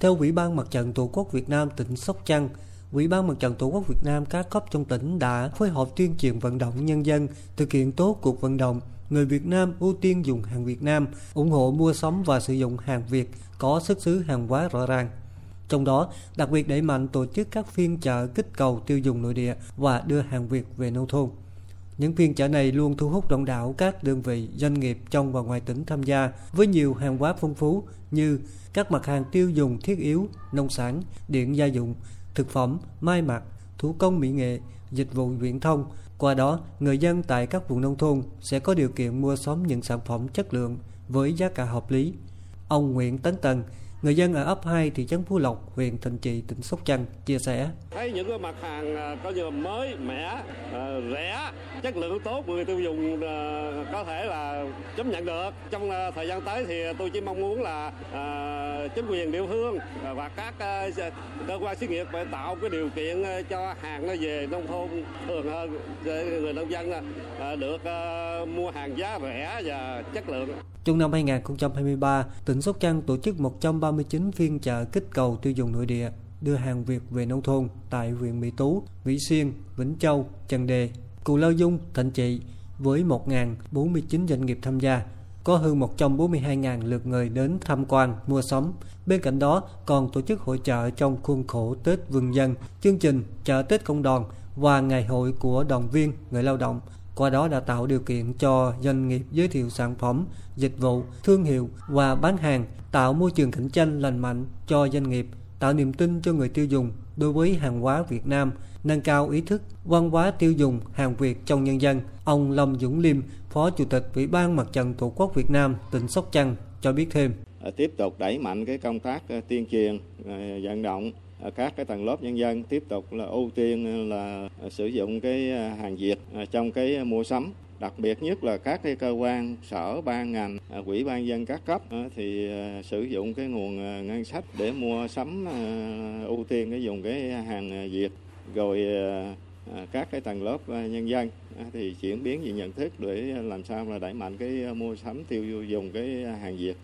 Theo Ủy ban Mặt trận Tổ quốc Việt Nam tỉnh Sóc Trăng, Ủy ban Mặt trận Tổ quốc Việt Nam các cấp trong tỉnh đã phối hợp tuyên truyền vận động nhân dân thực hiện tốt cuộc vận động người Việt Nam ưu tiên dùng hàng Việt Nam, ủng hộ mua sắm và sử dụng hàng Việt có xuất xứ hàng hóa rõ ràng. Trong đó, đặc biệt đẩy mạnh tổ chức các phiên chợ kích cầu tiêu dùng nội địa và đưa hàng Việt về nông thôn. Những phiên chợ này luôn thu hút đông đảo các đơn vị, doanh nghiệp trong và ngoài tỉnh tham gia với nhiều hàng hóa phong phú như các mặt hàng tiêu dùng thiết yếu, nông sản, điện gia dụng, thực phẩm, mai mặc, thủ công mỹ nghệ, dịch vụ viễn thông. Qua đó, người dân tại các vùng nông thôn sẽ có điều kiện mua sắm những sản phẩm chất lượng với giá cả hợp lý. Ông Nguyễn Tấn Tần, Người dân ở ấp 2 thị trấn Phú Lộc, huyện Thanh Trì, tỉnh Sóc Trăng chia sẻ. Thấy những cái mặt hàng à, có như mới, mẻ, à, rẻ, chất lượng tốt người tiêu dùng à, có thể là chấp nhận được. Trong thời gian tới thì tôi chỉ mong muốn là chính quyền địa phương và các cơ quan xí nghiệp phải tạo cái điều kiện cho hàng nó về nông thôn thường hơn để người nông dân được mua hàng giá rẻ và chất lượng. Trong năm 2023, tỉnh Sóc Trăng tổ chức 139 phiên chợ kích cầu tiêu dùng nội địa, đưa hàng Việt về nông thôn tại huyện Mỹ Tú, Mỹ Xuyên, Vĩnh Châu, Trần Đề, Cù Lao Dung, Thạnh Trị với 1.049 doanh nghiệp tham gia. Có hơn 142.000 lượt người đến tham quan, mua sắm. Bên cạnh đó còn tổ chức hội trợ trong khuôn khổ Tết Vườn Dân, chương trình chợ Tết Công đoàn và ngày hội của đoàn viên người lao động qua đó đã tạo điều kiện cho doanh nghiệp giới thiệu sản phẩm, dịch vụ, thương hiệu và bán hàng, tạo môi trường cạnh tranh lành mạnh cho doanh nghiệp, tạo niềm tin cho người tiêu dùng đối với hàng hóa Việt Nam, nâng cao ý thức văn hóa tiêu dùng hàng Việt trong nhân dân. Ông Lâm Dũng Liêm, Phó Chủ tịch Ủy ban Mặt trận Tổ quốc Việt Nam tỉnh Sóc Trăng cho biết thêm. Tiếp tục đẩy mạnh cái công tác ờ, tuyên truyền, ờ, vận động Ờ, các cái tầng lớp nhân dân tiếp tục là ưu tiên là sử dụng cái à, hàng Việt à, trong cái mua sắm. Đặc biệt nhất là các cái cơ quan, sở, ban ngành à, quỹ ban dân các cấp ờ, thì sử dụng cái nguồn ngân sách để mua sắm ưu tiên cái dùng cái hàng Việt. Rồi các cái tầng lớp nhân dân thì chuyển biến về nhận thức để làm sao là đẩy mạnh cái mua sắm tiêu dùng cái hàng Việt.